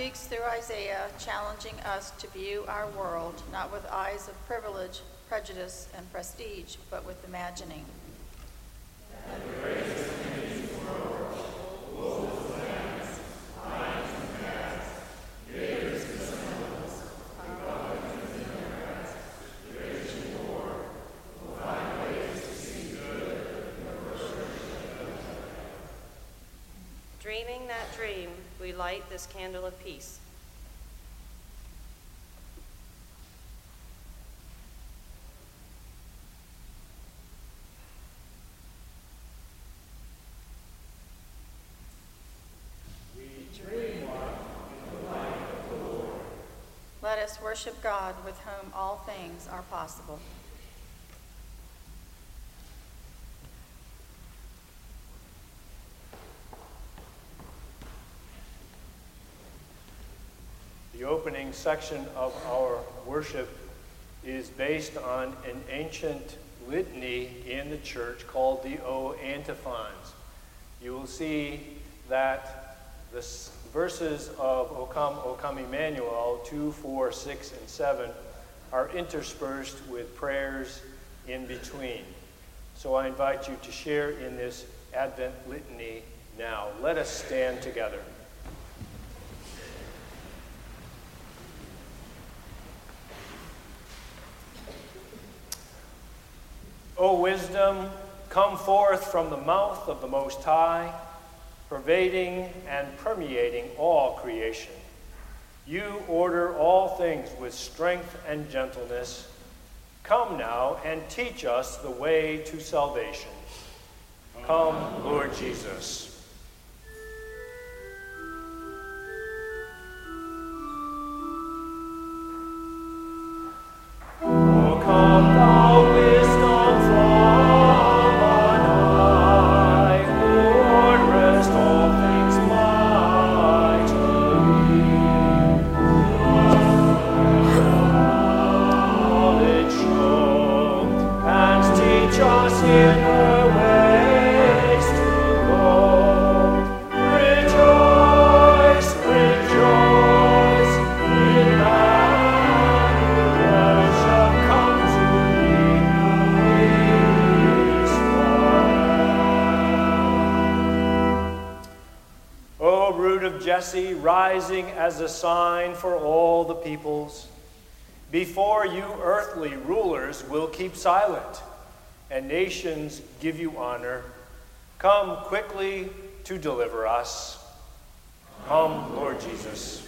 Speaks through Isaiah, challenging us to view our world not with eyes of privilege, prejudice, and prestige, but with imagining. Dreaming that dream, we light this candle of peace. Let us worship God with whom all things are possible. The opening section of our worship is based on an ancient litany in the church called the O Antiphons. You will see that the verses of O Come, O Come Emmanuel 2, 4, 6, and 7 are interspersed with prayers in between. So I invite you to share in this Advent litany now. Let us stand together. Wisdom, come forth from the mouth of the Most High, pervading and permeating all creation. You order all things with strength and gentleness. Come now and teach us the way to salvation. Come, Lord Jesus. Earthly rulers will keep silent, and nations give you honor. Come quickly to deliver us. Come, Lord Jesus.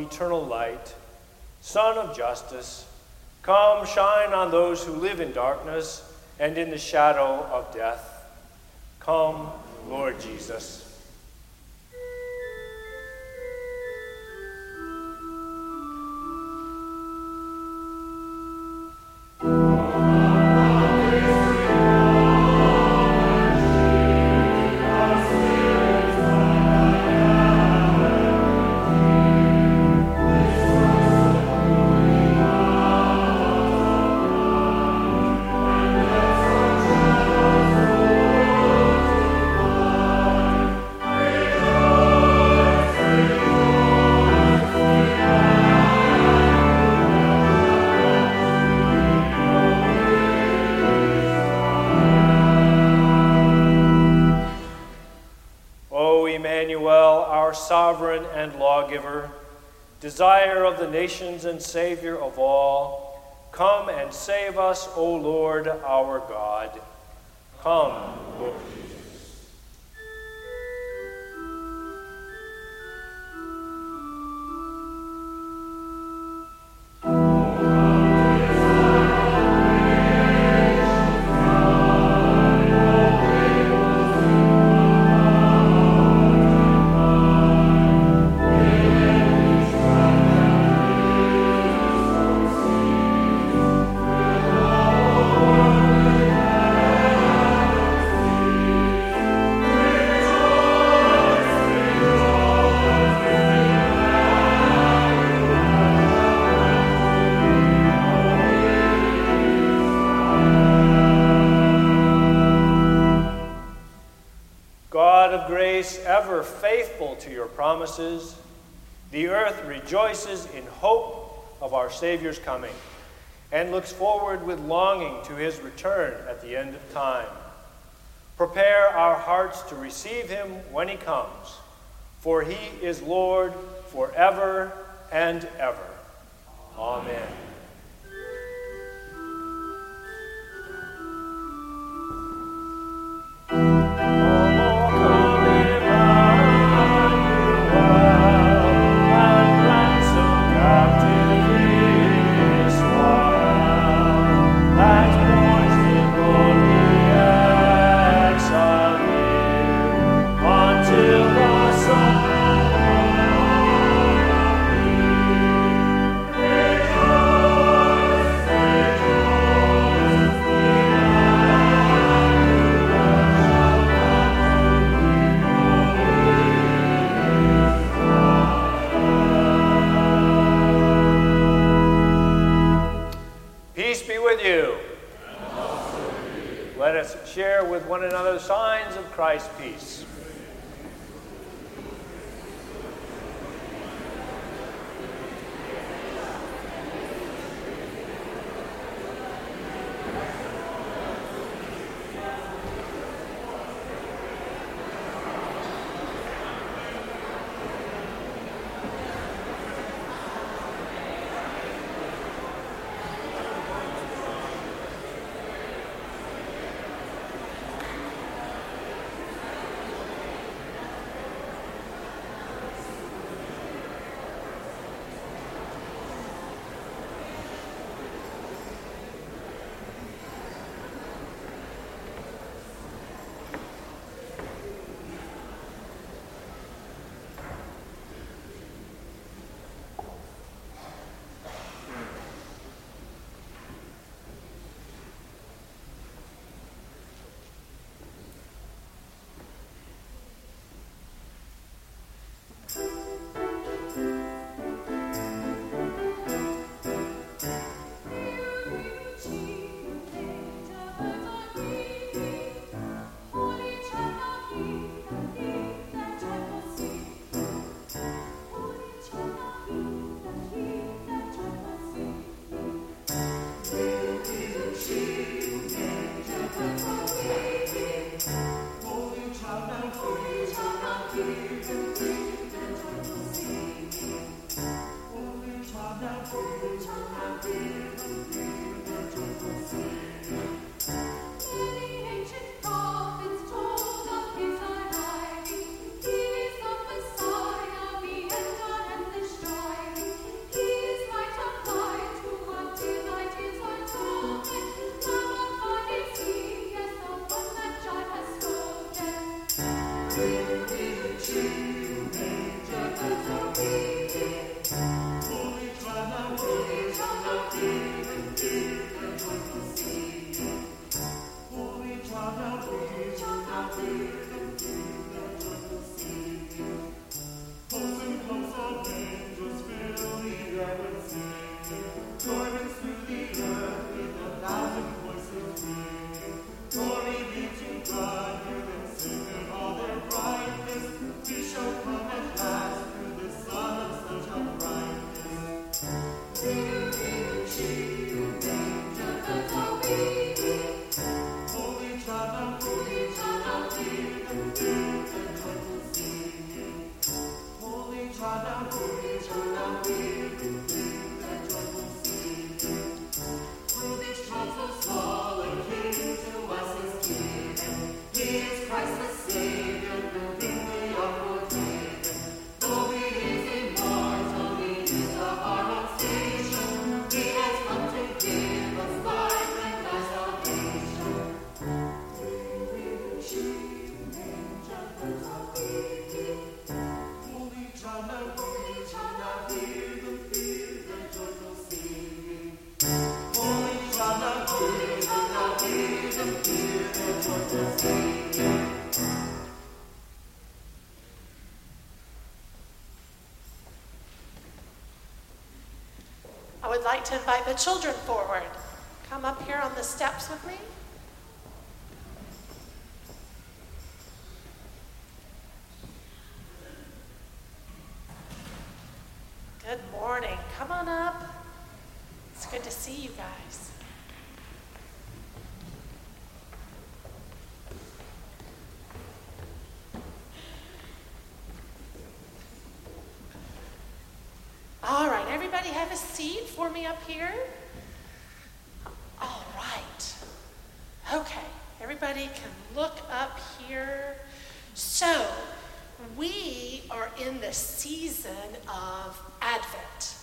Eternal light, Sun of justice, come shine on those who live in darkness and in the shadow of death. Come, Lord Jesus. Nations and Savior of all, come and save us, O Lord our God. Come, God of grace, ever faithful to your promises, the earth rejoices in hope of our Savior's coming and looks forward with longing to his return at the end of time. Prepare our hearts to receive him when he comes, for he is Lord forever and ever. Amen. the children forward. Come up here on the steps with me. Good morning. Come on up. It's good to see you guys. All right everybody have a seat for me up here. All right. Okay, everybody can look up here. So, we are in the season of Advent,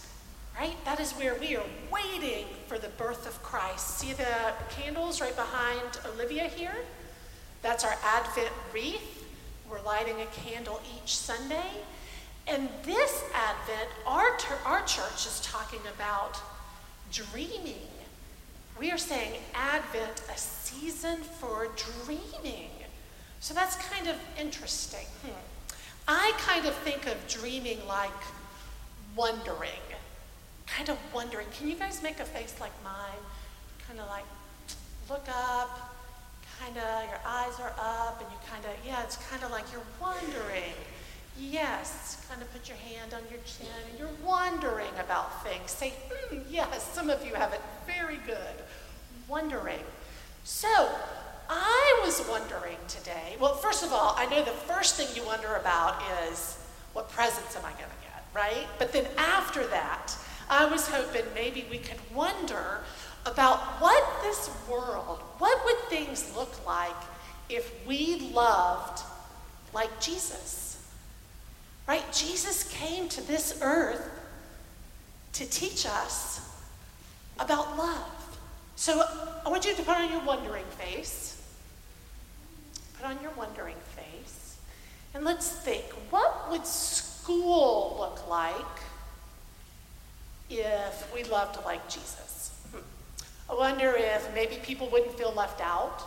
right? That is where we are waiting for the birth of Christ. See the candles right behind Olivia here? That's our Advent wreath. We're lighting a candle each Sunday. And this Advent, our, ter- our church is talking about dreaming. We are saying Advent, a season for dreaming. So that's kind of interesting. Hmm. I kind of think of dreaming like wondering, kind of wondering. Can you guys make a face like mine? Kind of like look up, kind of your eyes are up, and you kind of, yeah, it's kind of like you're wondering. Yes, kind of put your hand on your chin and you're wondering about things. Say, hmm, yes, some of you have it very good. Wondering. So, I was wondering today. Well, first of all, I know the first thing you wonder about is what presents am I going to get, right? But then after that, I was hoping maybe we could wonder about what this world, what would things look like if we loved like Jesus? Right? Jesus came to this earth to teach us about love. So I want you to put on your wondering face. Put on your wondering face. And let's think what would school look like if we loved like Jesus? Hmm. I wonder if maybe people wouldn't feel left out.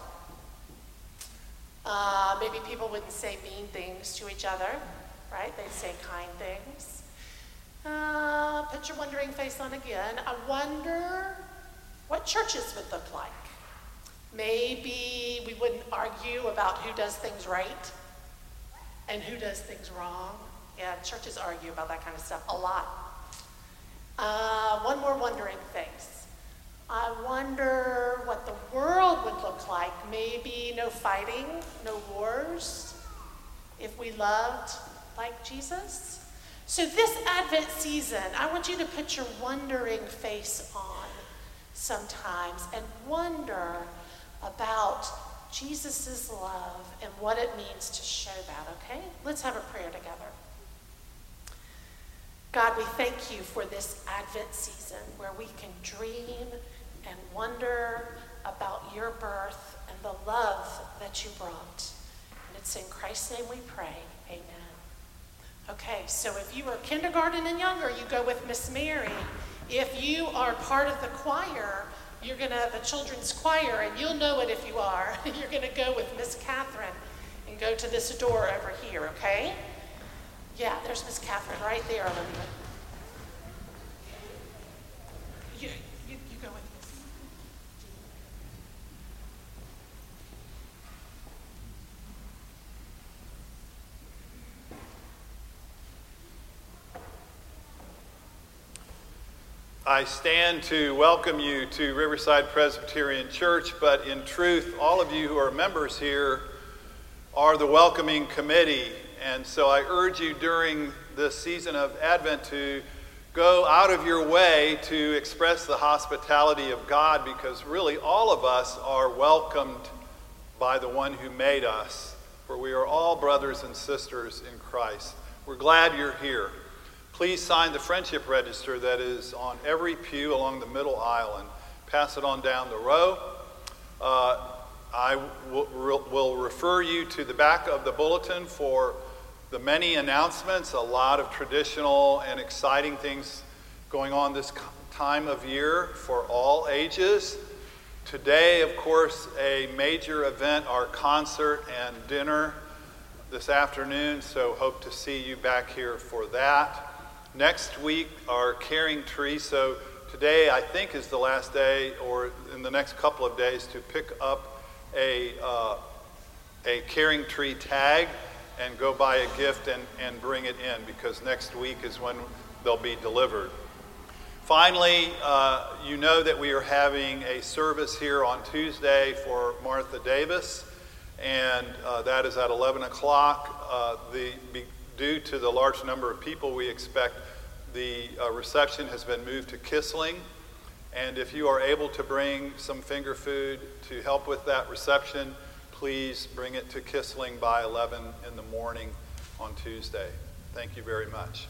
Uh, maybe people wouldn't say mean things to each other right? They say kind things. Uh, put your wondering face on again. I wonder what churches would look like. Maybe we wouldn't argue about who does things right and who does things wrong. Yeah, churches argue about that kind of stuff a lot. Uh, one more wondering face. I wonder what the world would look like. Maybe no fighting, no wars, if we loved like Jesus? So, this Advent season, I want you to put your wondering face on sometimes and wonder about Jesus' love and what it means to show that, okay? Let's have a prayer together. God, we thank you for this Advent season where we can dream and wonder about your birth and the love that you brought. And it's in Christ's name we pray. Amen. Okay, so if you are kindergarten and younger, you go with Miss Mary. If you are part of the choir, you're going to, the children's choir, and you'll know it if you are, you're going to go with Miss Catherine and go to this door over here, okay? Yeah, there's Miss Catherine right there, Olivia. You, you, you go with Miss. I stand to welcome you to Riverside Presbyterian Church, but in truth, all of you who are members here are the welcoming committee. And so I urge you during this season of Advent to go out of your way to express the hospitality of God because really all of us are welcomed by the one who made us, for we are all brothers and sisters in Christ. We're glad you're here please sign the friendship register that is on every pew along the middle aisle and pass it on down the row. Uh, I will refer you to the back of the bulletin for the many announcements, a lot of traditional and exciting things going on this time of year for all ages. Today, of course, a major event, our concert and dinner this afternoon, so hope to see you back here for that. Next week, our caring tree. So today, I think, is the last day, or in the next couple of days, to pick up a, uh, a caring tree tag and go buy a gift and, and bring it in because next week is when they'll be delivered. Finally, uh, you know that we are having a service here on Tuesday for Martha Davis, and uh, that is at 11 o'clock. Uh, the, due to the large number of people we expect, the uh, reception has been moved to Kissling. And if you are able to bring some finger food to help with that reception, please bring it to Kissling by 11 in the morning on Tuesday. Thank you very much.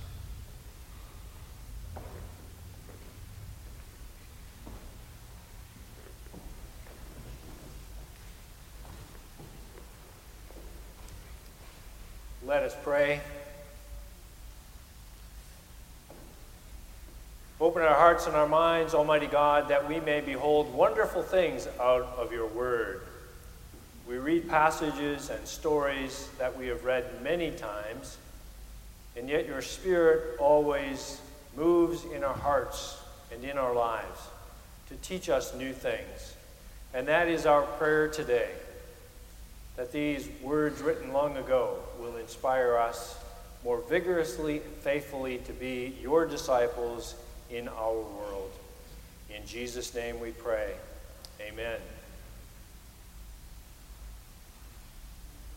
Let us pray. Open our hearts and our minds, Almighty God, that we may behold wonderful things out of your word. We read passages and stories that we have read many times, and yet your Spirit always moves in our hearts and in our lives to teach us new things. And that is our prayer today, that these words written long ago will inspire us more vigorously and faithfully to be your disciples in our world. In Jesus' name we pray. Amen.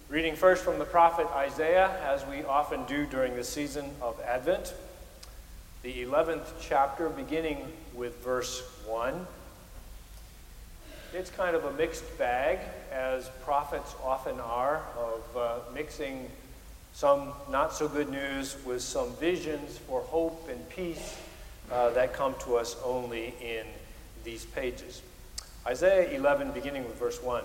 Reading first from the prophet Isaiah, as we often do during the season of Advent, the 11th chapter, beginning with verse 1. It's kind of a mixed bag, as prophets often are, of uh, mixing some not so good news with some visions for hope and peace uh, that come to us only in these pages. Isaiah 11, beginning with verse 1.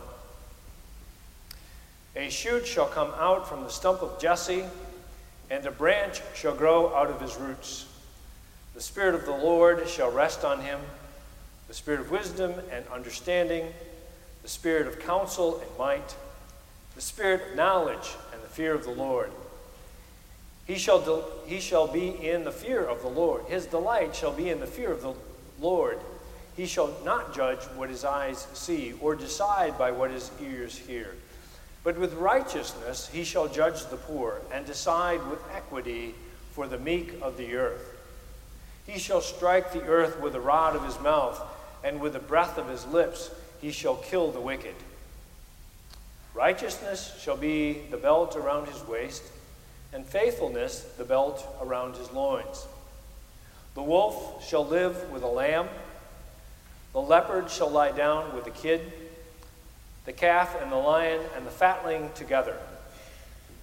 A shoot shall come out from the stump of Jesse, and a branch shall grow out of his roots. The Spirit of the Lord shall rest on him the Spirit of wisdom and understanding, the Spirit of counsel and might, the Spirit of knowledge and the fear of the Lord. He shall, de- he shall be in the fear of the Lord. His delight shall be in the fear of the Lord. He shall not judge what his eyes see, or decide by what his ears hear. But with righteousness he shall judge the poor, and decide with equity for the meek of the earth. He shall strike the earth with the rod of his mouth, and with the breath of his lips he shall kill the wicked. Righteousness shall be the belt around his waist and faithfulness the belt around his loins. The wolf shall live with a lamb, the leopard shall lie down with the kid, the calf and the lion and the fatling together,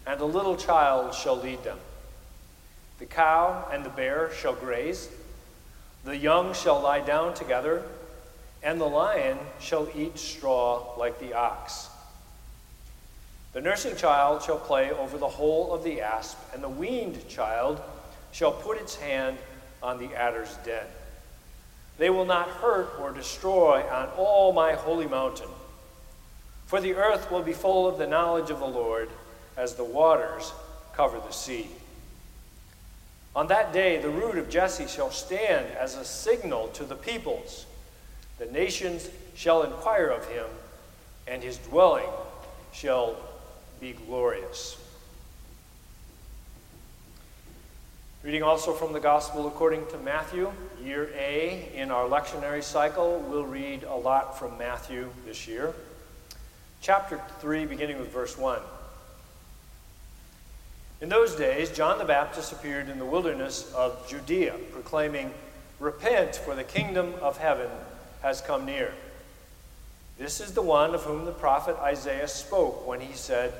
and a little child shall lead them. The cow and the bear shall graze, the young shall lie down together, and the lion shall eat straw like the ox. The nursing child shall play over the hole of the asp, and the weaned child shall put its hand on the adder's den. They will not hurt or destroy on all my holy mountain. For the earth will be full of the knowledge of the Lord as the waters cover the sea. On that day, the root of Jesse shall stand as a signal to the peoples. The nations shall inquire of him, and his dwelling shall be glorious. Reading also from the Gospel according to Matthew, year A in our lectionary cycle, we'll read a lot from Matthew this year. Chapter 3, beginning with verse 1. In those days, John the Baptist appeared in the wilderness of Judea, proclaiming, Repent, for the kingdom of heaven has come near. This is the one of whom the prophet Isaiah spoke when he said,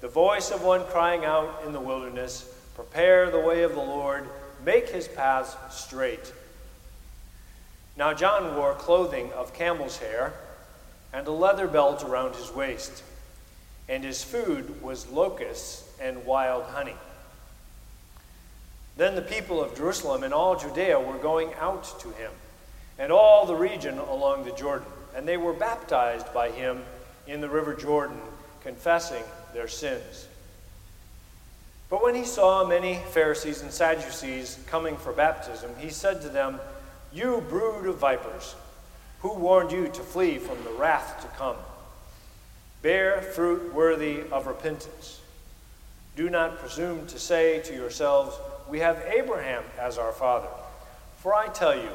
The voice of one crying out in the wilderness, Prepare the way of the Lord, make his paths straight. Now John wore clothing of camel's hair and a leather belt around his waist, and his food was locusts and wild honey. Then the people of Jerusalem and all Judea were going out to him, and all the region along the Jordan and they were baptized by him in the river Jordan, confessing their sins. But when he saw many Pharisees and Sadducees coming for baptism, he said to them, You brood of vipers, who warned you to flee from the wrath to come? Bear fruit worthy of repentance. Do not presume to say to yourselves, We have Abraham as our father. For I tell you,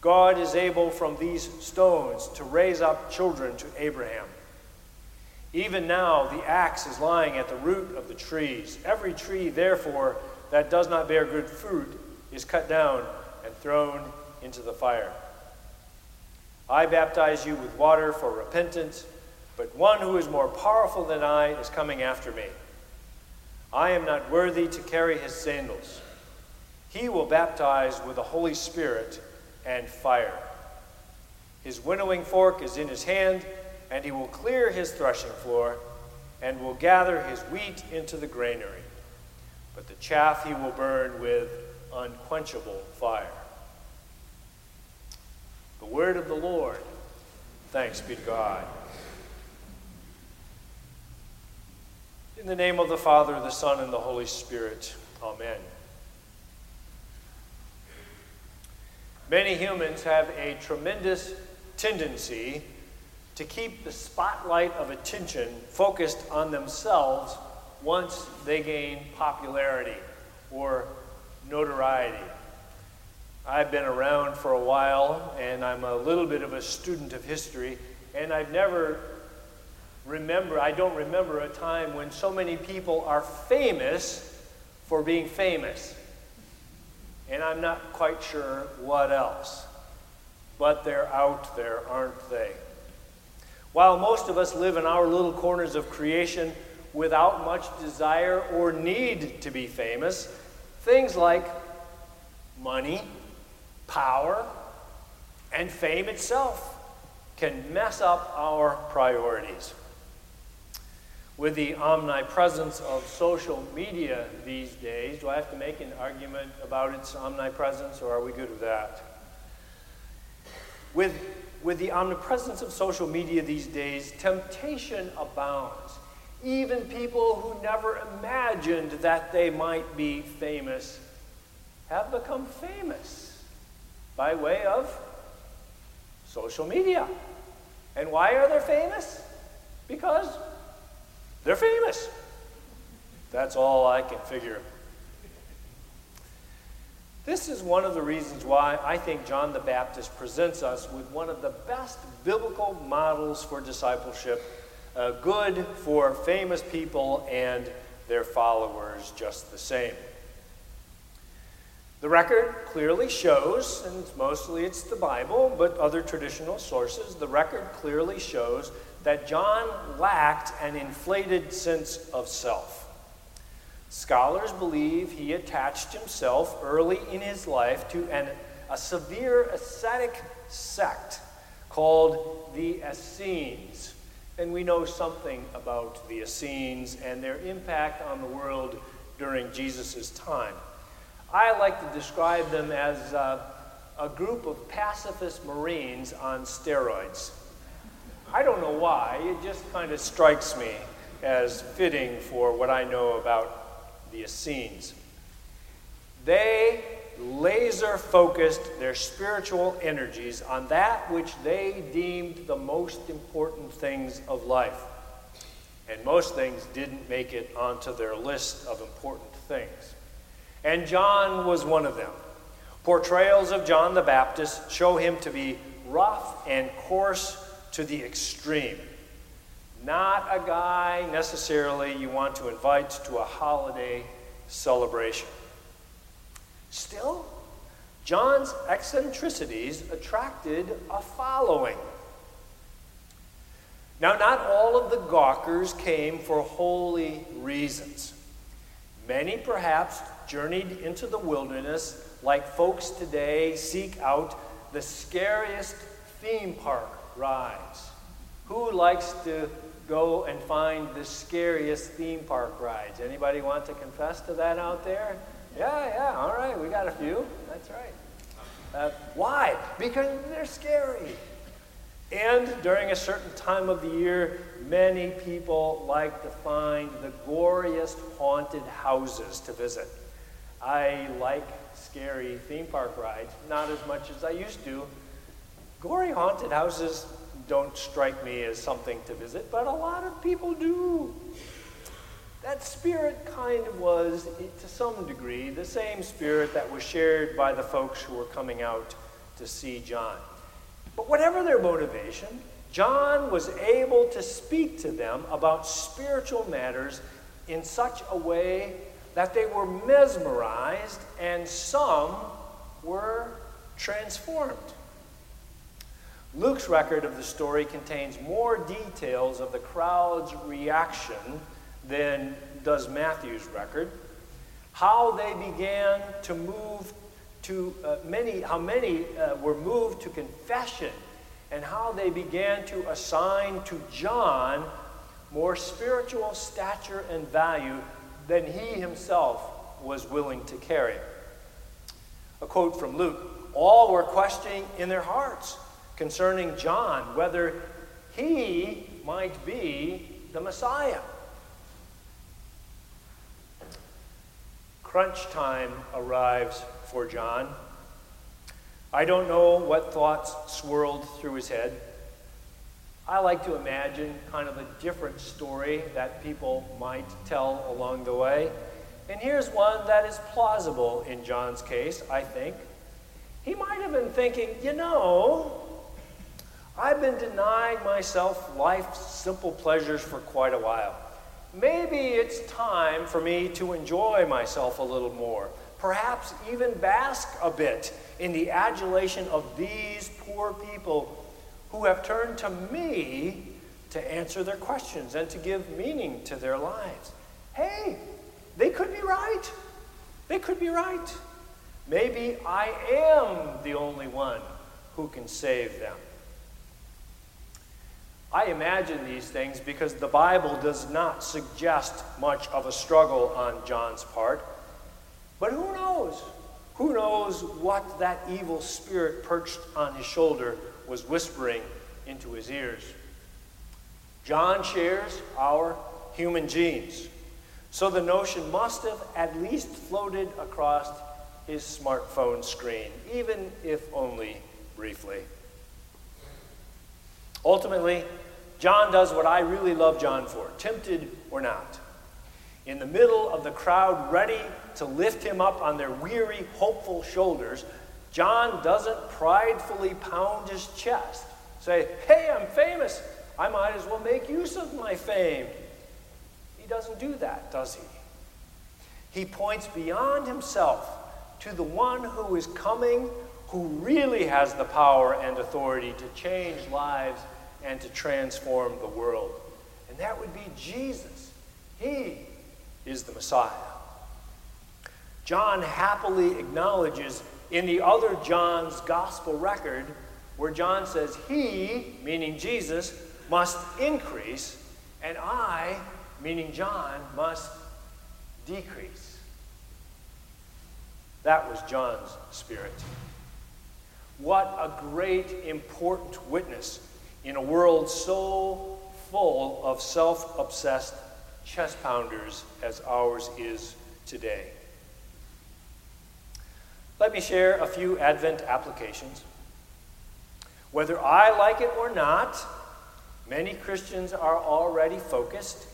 God is able from these stones to raise up children to Abraham. Even now, the axe is lying at the root of the trees. Every tree, therefore, that does not bear good fruit is cut down and thrown into the fire. I baptize you with water for repentance, but one who is more powerful than I is coming after me. I am not worthy to carry his sandals. He will baptize with the Holy Spirit and fire. His winnowing fork is in his hand, and he will clear his threshing floor and will gather his wheat into the granary. But the chaff he will burn with unquenchable fire. The word of the Lord. Thanks be to God. In the name of the Father, the Son, and the Holy Spirit. Amen. Many humans have a tremendous tendency to keep the spotlight of attention focused on themselves once they gain popularity or notoriety. I've been around for a while and I'm a little bit of a student of history, and I've never remember, I don't remember a time when so many people are famous for being famous. And I'm not quite sure what else. But they're out there, aren't they? While most of us live in our little corners of creation without much desire or need to be famous, things like money, power, and fame itself can mess up our priorities. With the omnipresence of social media these days, do I have to make an argument about its omnipresence or are we good with that? With, with the omnipresence of social media these days, temptation abounds. Even people who never imagined that they might be famous have become famous by way of social media. And why are they famous? Because they're famous. That's all I can figure. This is one of the reasons why I think John the Baptist presents us with one of the best biblical models for discipleship, uh, good for famous people and their followers just the same. The record clearly shows, and mostly it's the Bible, but other traditional sources, the record clearly shows that John lacked an inflated sense of self. Scholars believe he attached himself early in his life to an, a severe ascetic sect called the Essenes. And we know something about the Essenes and their impact on the world during Jesus' time. I like to describe them as uh, a group of pacifist Marines on steroids. I don't know why, it just kind of strikes me as fitting for what I know about the Essenes. They laser focused their spiritual energies on that which they deemed the most important things of life. And most things didn't make it onto their list of important things. And John was one of them. Portrayals of John the Baptist show him to be rough and coarse to the extreme. Not a guy necessarily you want to invite to a holiday celebration. Still, John's eccentricities attracted a following. Now, not all of the gawkers came for holy reasons. Many perhaps journeyed into the wilderness like folks today seek out the scariest theme park rides. Who likes to go and find the scariest theme park rides? Anybody want to confess to that out there? Yeah, yeah, all right, we got a few. That's right. Uh, why? Because they're scary. And during a certain time of the year, many people like to find the goriest haunted houses to visit. I like scary theme park rides, not as much as I used to, Gory haunted houses don't strike me as something to visit, but a lot of people do. That spirit kind of was, to some degree, the same spirit that was shared by the folks who were coming out to see John. But whatever their motivation, John was able to speak to them about spiritual matters in such a way that they were mesmerized and some were transformed. Luke's record of the story contains more details of the crowd's reaction than does Matthew's record. How they began to move to uh, many, how many uh, were moved to confession, and how they began to assign to John more spiritual stature and value than he himself was willing to carry. A quote from Luke All were questioning in their hearts concerning John whether he might be the Messiah. Crunch time arrives for John. I don't know what thoughts swirled through his head. I like to imagine kind of a different story that people might tell along the way. And here's one that is plausible in John's case, I think. He might have been thinking, you know, I've been denying myself life's simple pleasures for quite a while. Maybe it's time for me to enjoy myself a little more. Perhaps even bask a bit in the adulation of these poor people who have turned to me to answer their questions and to give meaning to their lives. Hey, they could be right. They could be right. Maybe I am the only one who can save them. I imagine these things because the Bible does not suggest much of a struggle on John's part. But who knows? Who knows what that evil spirit perched on his shoulder was whispering into his ears? John shares our human genes. So the notion must have at least floated across his smartphone screen, even if only briefly. Ultimately, John does what I really love John for, tempted or not. In the middle of the crowd, ready to lift him up on their weary, hopeful shoulders, John doesn't pridefully pound his chest, say, Hey, I'm famous. I might as well make use of my fame. He doesn't do that, does he? He points beyond himself to the one who is coming, who really has the power and authority to change lives and to transform the world. And that would be Jesus. He is the Messiah. John happily acknowledges in the other John's gospel record where John says, He, meaning Jesus, must increase, and I, meaning John, must decrease. That was John's spirit. What a great, important witness in a world so full of self obsessed chest pounders as ours is today. Let me share a few Advent applications. Whether I like it or not, many Christians are already focused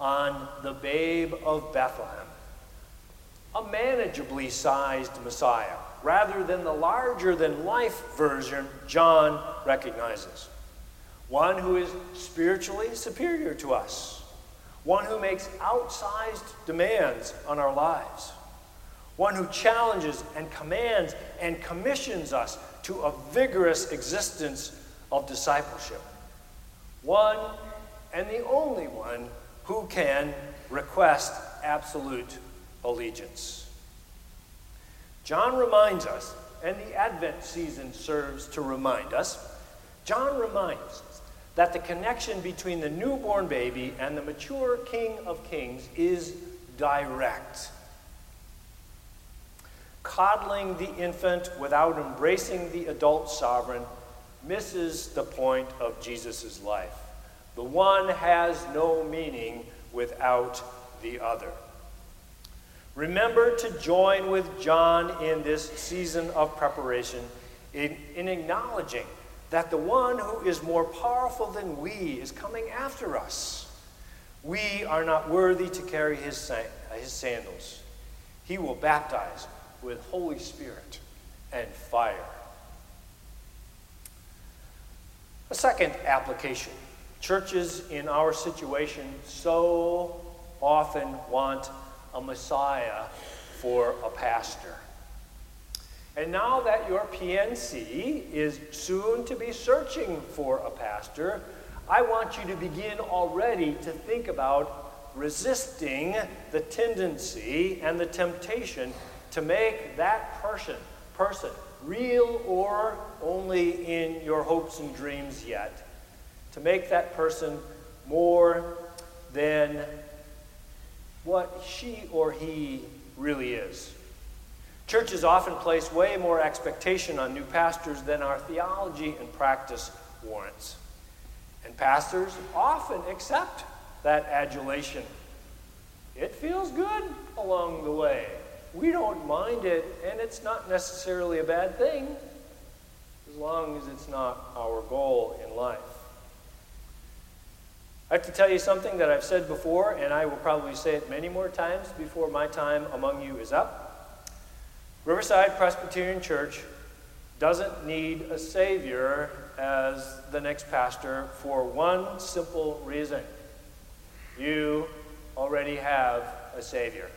on the babe of Bethlehem, a manageably sized Messiah, rather than the larger than life version John recognizes one who is spiritually superior to us, one who makes outsized demands on our lives, one who challenges and commands and commissions us to a vigorous existence of discipleship, one and the only one who can request absolute allegiance. John reminds us, and the Advent season serves to remind us, John reminds that the connection between the newborn baby and the mature King of Kings is direct. Coddling the infant without embracing the adult sovereign misses the point of Jesus' life. The one has no meaning without the other. Remember to join with John in this season of preparation in, in acknowledging that the one who is more powerful than we is coming after us. We are not worthy to carry his, his sandals. He will baptize with Holy Spirit and fire. A second application churches in our situation so often want a Messiah for a pastor. And now that your PNC is soon to be searching for a pastor, I want you to begin already to think about resisting the tendency and the temptation to make that person, person real or only in your hopes and dreams yet, to make that person more than what she or he really is. Churches often place way more expectation on new pastors than our theology and practice warrants. And pastors often accept that adulation. It feels good along the way. We don't mind it, and it's not necessarily a bad thing as long as it's not our goal in life. I have to tell you something that I've said before, and I will probably say it many more times before my time among you is up. Riverside Presbyterian Church doesn't need a Savior as the next pastor for one simple reason you already have a Savior.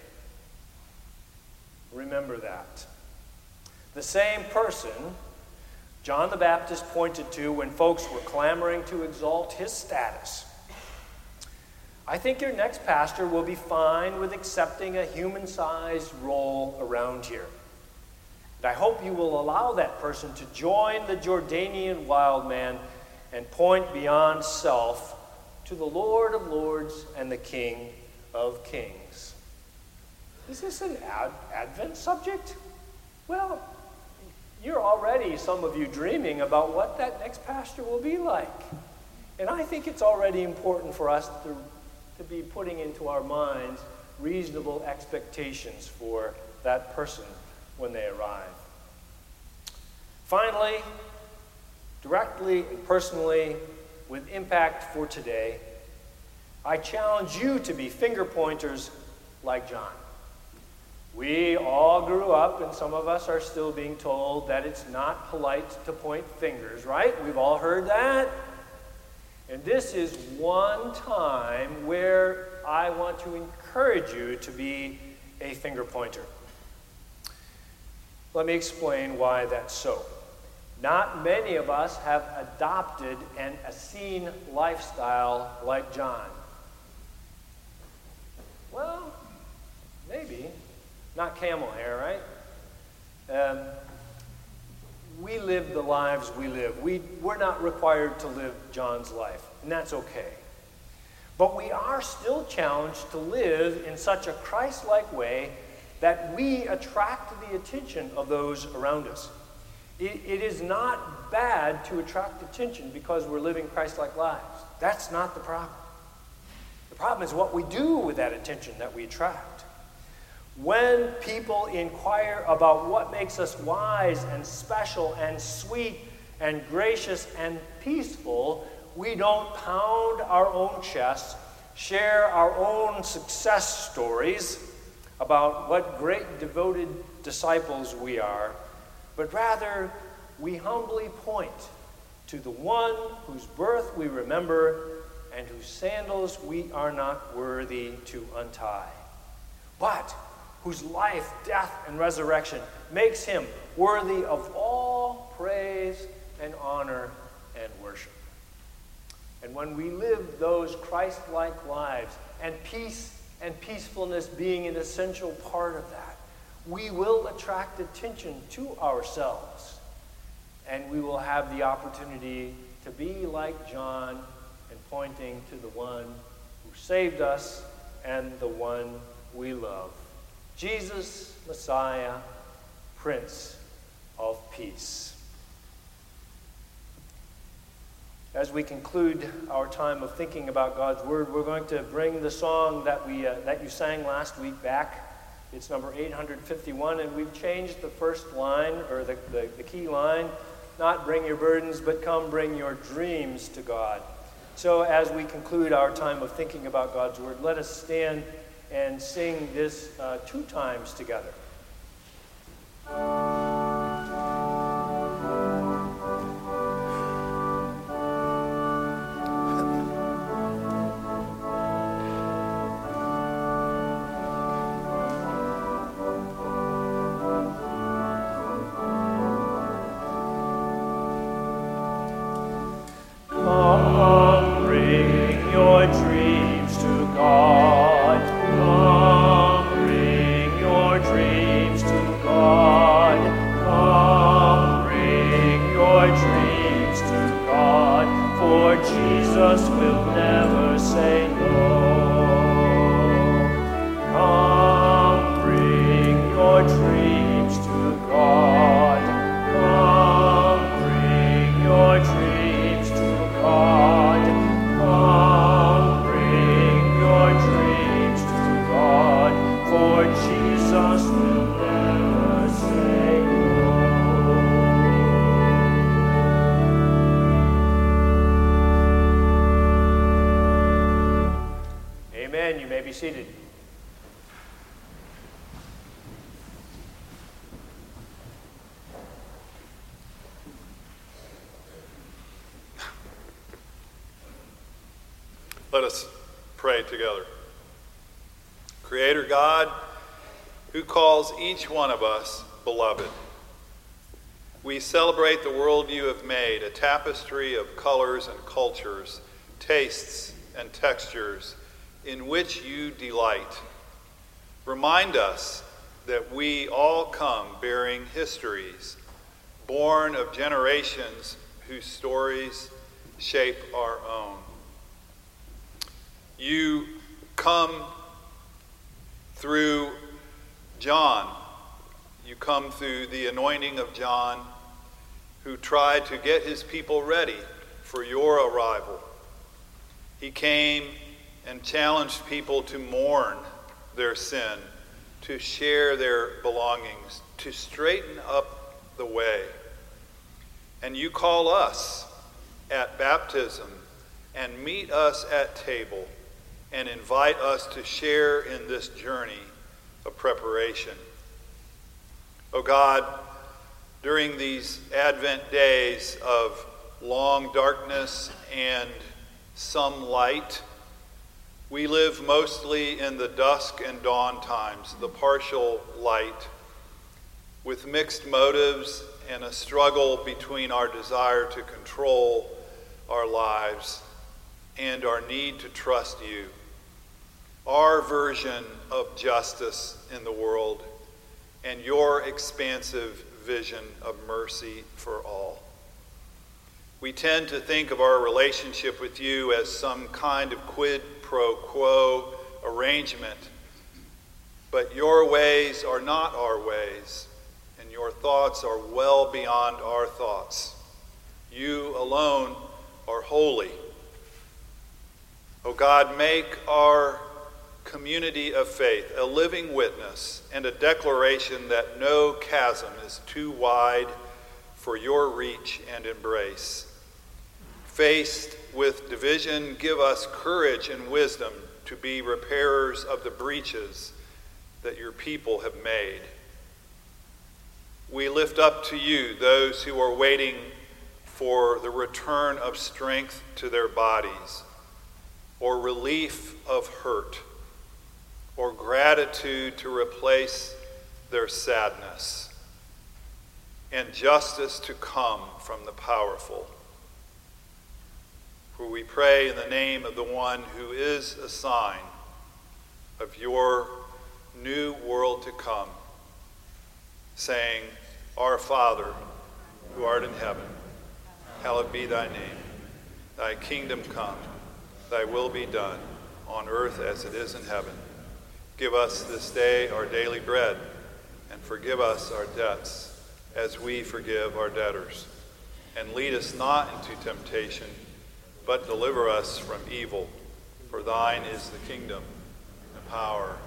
Remember that. The same person John the Baptist pointed to when folks were clamoring to exalt his status I think your next pastor will be fine with accepting a human sized role around here. And I hope you will allow that person to join the Jordanian wild man and point beyond self to the Lord of Lords and the King of Kings. Is this an ad- Advent subject? Well, you're already, some of you, dreaming about what that next pastor will be like. And I think it's already important for us to to be putting into our minds reasonable expectations for that person when they arrive. Finally, directly and personally, with impact for today, I challenge you to be finger pointers like John. We all grew up, and some of us are still being told that it's not polite to point fingers, right? We've all heard that. And this is one time where I want to encourage you to be a finger pointer. Let me explain why that's so. Not many of us have adopted an Essene lifestyle like John. Well, maybe. Not camel hair, right? Um, we live the lives we live. We, we're not required to live John's life, and that's okay. But we are still challenged to live in such a Christ like way that we attract the attention of those around us. It, it is not bad to attract attention because we're living Christ like lives. That's not the problem. The problem is what we do with that attention that we attract. When people inquire about what makes us wise and special and sweet and gracious and peaceful, we don't pound our own chests, share our own success stories about what great devoted disciples we are, but rather we humbly point to the one whose birth we remember and whose sandals we are not worthy to untie. But whose life, death, and resurrection makes him worthy of all praise and honor and worship. And when we live those Christ like lives, and peace and peacefulness being an essential part of that, we will attract attention to ourselves. And we will have the opportunity to be like John and pointing to the one who saved us and the one we love. Jesus, Messiah, Prince of Peace. As we conclude our time of thinking about God's Word, we're going to bring the song that, we, uh, that you sang last week back. It's number 851, and we've changed the first line, or the, the, the key line, not bring your burdens, but come bring your dreams to God. So as we conclude our time of thinking about God's Word, let us stand and sing this uh, two times together. Tapestry of colors and cultures, tastes and textures in which you delight. Remind us that we all come bearing histories, born of generations whose stories shape our own. You come through John. You come through the anointing of John, who tried to get his people ready for your arrival. He came and challenged people to mourn their sin, to share their belongings, to straighten up the way. And you call us at baptism and meet us at table and invite us to share in this journey of preparation. Oh God, during these Advent days of long darkness and some light, we live mostly in the dusk and dawn times, the partial light, with mixed motives and a struggle between our desire to control our lives and our need to trust you. Our version of justice in the world and your expansive vision of mercy for all. We tend to think of our relationship with you as some kind of quid pro quo arrangement, but your ways are not our ways, and your thoughts are well beyond our thoughts. You alone are holy. O oh God, make our community of faith, a living witness, and a declaration that no chasm is too wide for your reach and embrace. Faced with division, give us courage and wisdom to be repairers of the breaches that your people have made. We lift up to you those who are waiting for the return of strength to their bodies or relief of hurt or gratitude to replace their sadness, and justice to come from the powerful. For we pray in the name of the one who is a sign of your new world to come, saying, Our Father, who art in heaven, hallowed be thy name. Thy kingdom come, thy will be done, on earth as it is in heaven. Give us this day our daily bread, and forgive us our debts as we forgive our debtors. And lead us not into temptation, but deliver us from evil. For thine is the kingdom, the power,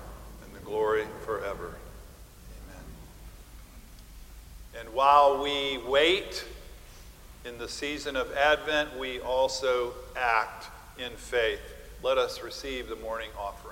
and the glory forever. Amen. And while we wait in the season of Advent, we also act in faith. Let us receive the morning offering.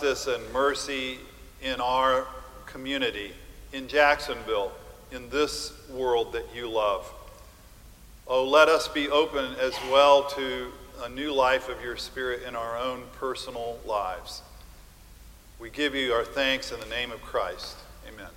justice and mercy in our community, in Jacksonville, in this world that you love. Oh, let us be open as well to a new life of your Spirit in our own personal lives. We give you our thanks in the name of Christ. Amen.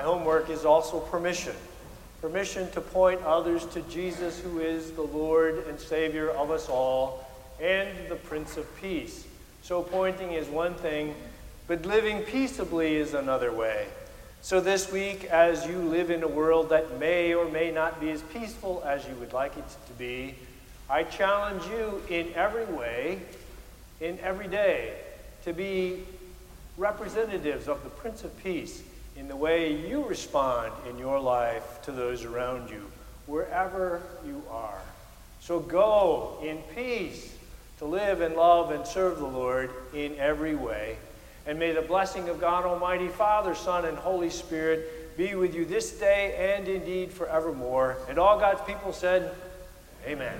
My homework is also permission. Permission to point others to Jesus, who is the Lord and Savior of us all, and the Prince of Peace. So, pointing is one thing, but living peaceably is another way. So, this week, as you live in a world that may or may not be as peaceful as you would like it to be, I challenge you in every way, in every day, to be representatives of the Prince of Peace in the way you respond in your life to those around you, wherever you are. So go in peace to live and love and serve the Lord in every way. And may the blessing of God Almighty, Father, Son, and Holy Spirit be with you this day and indeed forevermore. And all God's people said, Amen.